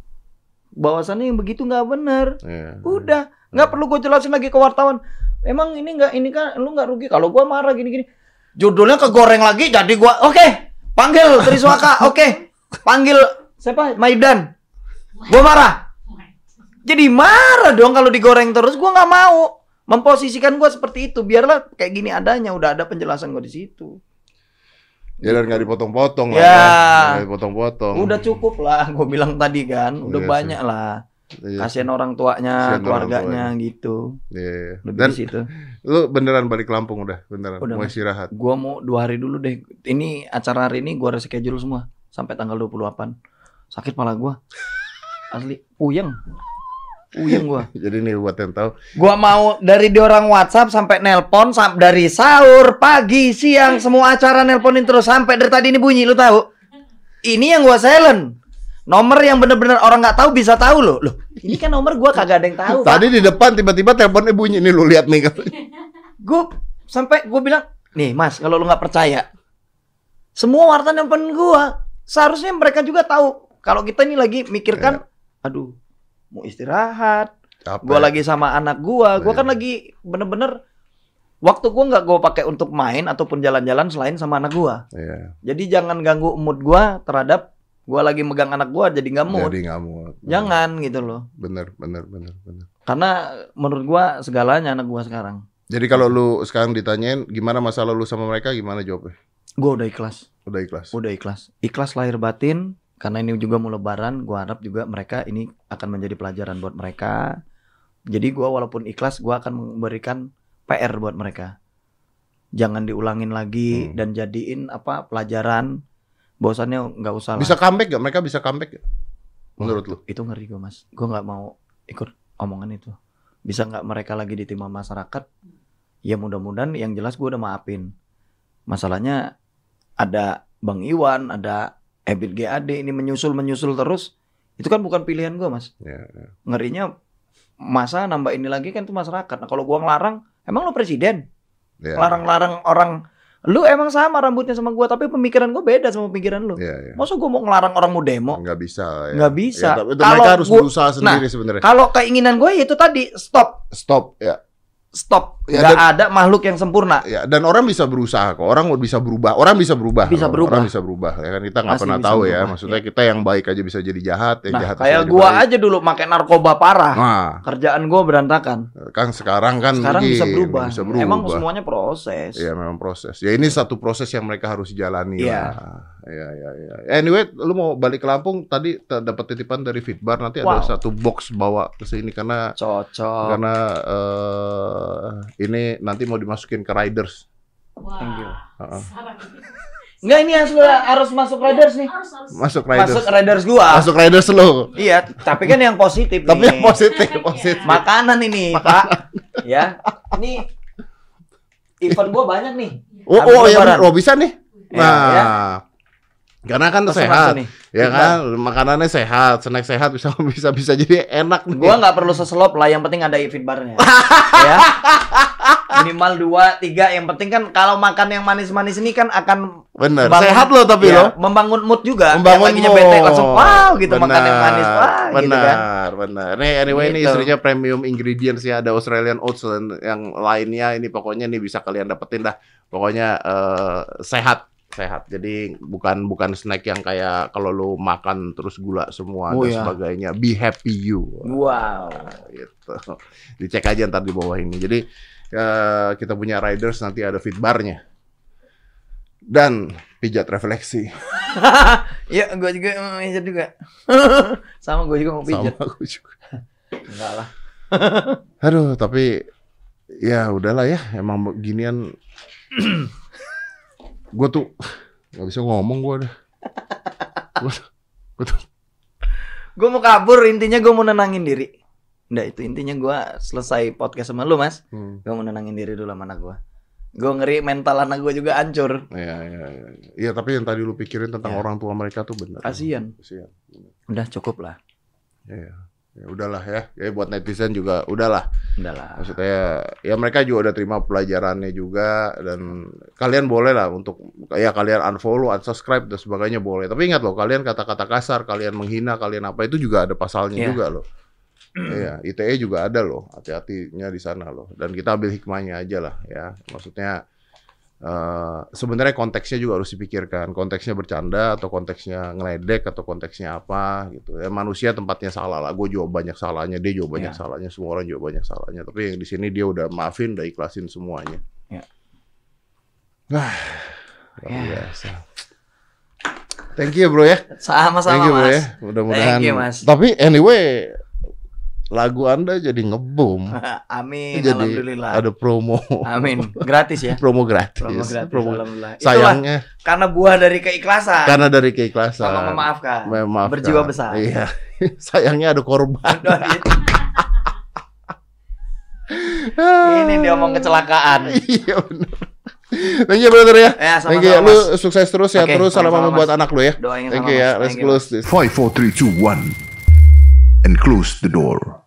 Bahwasannya yang begitu nggak bener. Iya. Udah, nggak perlu gue jelasin lagi ke wartawan. Emang ini nggak ini kan lu nggak rugi kalau gue marah gini-gini. Judulnya kegoreng lagi jadi gua oke Panggil Triswaka, oke. Panggil siapa? Maidan. Gua marah. Jadi marah dong kalau digoreng terus. Gua nggak mau memposisikan gua seperti itu. Biarlah kayak gini adanya. Udah ada penjelasan gua di situ. Ya dan nggak dipotong-potong lah Ya. ya. Dipotong-potong. Udah cukup lah. Gua bilang tadi kan. Udah sih. banyak lah. Iya. Kasihan orang tuanya, Kasihan orang keluarganya gitu. Iya, iya. Lebih Dan situ. lu beneran balik Lampung udah, beneran. Udah, Mau istirahat. Gua mau dua hari dulu deh. Ini acara hari ini gua reschedule semua sampai tanggal 28. Sakit pala gua. Asli puyeng. Puyeng gua. Jadi nih buat yang tahu, Gua mau dari di orang WhatsApp sampai nelpon sam dari sahur, pagi, siang, semua acara nelponin terus sampai dari tadi ini bunyi lu tahu. Ini yang gua silent. Nomor yang bener-bener orang nggak tahu bisa tahu loh. Loh, ini kan nomor gua kagak ada yang tahu. Pak. tadi di depan tiba-tiba teleponnya bunyi nih lu lihat nih Gue sampai gue bilang, nih Mas, kalau lu nggak percaya, semua wartawan nelpon gua. Seharusnya mereka juga tahu kalau kita ini lagi mikirkan, aduh, mau istirahat, Capek. Gua lagi sama anak gua, gua kan Iya. lagi bener-bener waktu gua nggak gua pakai untuk main ataupun jalan-jalan selain sama anak gua. Iya. Jadi jangan ganggu mood gua terhadap gua lagi megang anak gua jadi nggak mood. Jadi nggak mau. Jangan gitu loh. Bener, bener, bener, bener. Karena menurut gua segalanya anak gua sekarang. Jadi kalau lu sekarang ditanyain gimana masalah lu sama mereka, gimana jawabnya? Gua udah ikhlas, Udah ikhlas. udah ikhlas. Ikhlas lahir batin karena ini juga mau lebaran, gua harap juga mereka ini akan menjadi pelajaran buat mereka. Jadi gua walaupun ikhlas, gua akan memberikan PR buat mereka. Jangan diulangin lagi Hmm. dan jadiin apa pelajaran. Bahwasannya nggak usah lah. Bisa comeback gak? Mereka bisa comeback gak? Menurut lu? Itu ngeri gua mas. Gua nggak mau ikut omongan itu. Bisa nggak mereka lagi diterima masyarakat? Ya mudah-mudahan yang jelas gua udah maafin. Masalahnya ada Bang Iwan, ada Ebit GAD ini menyusul menyusul terus. Itu kan bukan pilihan gua mas. Ya, Ngerinya masa nambah ini lagi kan itu masyarakat. Nah kalau gua ngelarang, emang lu presiden? ya. Larang-larang orang lu emang sama rambutnya sama gua tapi pemikiran gua beda sama pemikiran lu. Ya, ya. Masa gua mau ngelarang orang mau demo? Nggak bisa. Ya. Nggak bisa. Ya, itu Kalau mereka harus gua- berusaha sendiri sebenarnya. Kalau keinginan gue itu tadi stop, Stop. Ya. stop. Ya, Nggak ada makhluk yang sempurna. Ya, dan orang bisa berusaha kok. Orang bisa berubah. Orang bisa berubah. Bisa loh. berubah. Orang bisa berubah. Ya kan kita nggak pernah bisa tahu ya. berubah, Maksudnya kita yang baik aja bisa jadi jahat, yang Nah, jahat bisa kayak gua baik. aja dulu pakai narkoba parah. Nah, Kerjaan gua berantakan. kan sekarang kan Sekarang bisa begini, berubah. Bisa berubah. Emang semuanya proses. Ya memang proses. Ya ini satu proses yang mereka harus jalani Iya. lah. Ya, ya, ya. Anyway, lu mau balik ke Lampung tadi dapat titipan dari Fitbar nanti ada Wow. satu box bawa ke sini karena Cocok. karena eh ini nanti mau dimasukin ke riders. Thank you. Heeh. Enggak ini yang sudah harus masuk Raiders nih. Masuk riders. Masuk Raiders gua. Masuk riders lu. Iya, tapi kan yang positif Tapi nih. yang positif, positif. Makanan ini, Pak. Ya. Ini event gua banyak nih. Oh, Habis oh ya, lebaran. oh bisa nih. Ya, Nah, ya. karena kan Pesen sehat, nih. ya Fitbar. kan, makanannya sehat, snack sehat bisa bisa bisa jadi enak nih. Gua nggak perlu seselop lah, yang penting ada fit barnya. ya. Minimal dua, tiga. Yang penting kan kalau makan yang manis-manis ini kan akan Bener, membangun- sehat loh tapi ya, loh. membangun mood juga. Membangun Yang laginya mood. bete langsung wow gitu makan yang manis wah benar, gitu kan. benar. Nih anyway ini Gitu. istrinya premium ingredients ya ada Australian oats dan yang lainnya ini pokoknya nih bisa kalian dapetin dah. Pokoknya eh, sehat sehat. Jadi bukan bukan snack yang kayak kalau lu makan terus gula semua Oh, dan iya. sebagainya. Be happy you. Wow. gitu. Dicek aja ntar di bawah ini. Jadi eh, kita punya riders nanti ada fitbarnya. Dan pijat refleksi. Iya, gua juga mau pijat juga. Sama gua juga mau pijat. Sama aku juga. Enggak lah. Aduh, tapi ya udahlah ya, emang beginian. gue tuh nggak bisa ngomong gue dah. Gua, gua tuh, Gua mau kabur, intinya gua mau nenangin diri. Nggak, itu intinya gua selesai podcast sama lu, Mas. hmm, Gua mau nenangin diri dulu sama anak gua. Gua ngeri mental anak gua juga hancur. ya, ya, ya. Iya, tapi yang tadi lu pikirin tentang Ya. orang tua mereka tuh benar. Kasian. Kasian. Udah cukup lah. Ya, ya. ya udahlah ya. Ya buat netizen juga udahlah. Udah lah. Maksudnya ya mereka juga udah terima pelajarannya juga dan kalian boleh lah untuk ya kalian unfollow, unsubscribe dan sebagainya boleh. Tapi ingat loh, kalian kata-kata kasar, kalian menghina, kalian apa itu juga ada pasalnya Iya. juga loh. Iya, ITE juga ada loh, hati-hatinya di sana loh. Dan kita ambil hikmahnya aja lah ya. Maksudnya eh, sebenarnya konteksnya juga harus dipikirkan. Konteksnya bercanda atau konteksnya ngeledek atau konteksnya apa gitu. Ya manusia tempatnya salah lah. Gue juga banyak salahnya, dia juga banyak Ya. salahnya, semua orang juga banyak salahnya. Tapi yang di sini dia udah maafin, udah ikhlasin semuanya. Ya. Wah, luar Ya. biasa. Thank you bro ya. Thank Sama-sama you bro Mas. ya. Mudah-mudahan. Thank you, Mas. Tapi anyway, lagu anda jadi ngebom. Amin, jadi alhamdulillah. ada promo. Amin, gratis ya. promo gratis. Promo gratis, Promo- alhamdulillah. Itulah Sayangnya karena buah dari keikhlasan. karena dari keikhlasan. sama memaafkan. Memaafkan. Berjiwa besar. Iya. Sayangnya ada korban. Gitu. Ini dia ngomong kecelakaan. iya benar. Thank you brother ya. Ya, Thank you. sama-sama, Lu Mas. sukses terus ya Oke, terus salam sama buat anak lu ya. Doain Thank sama you ya. Let's close this. Five, four, three, two, one, and close the door.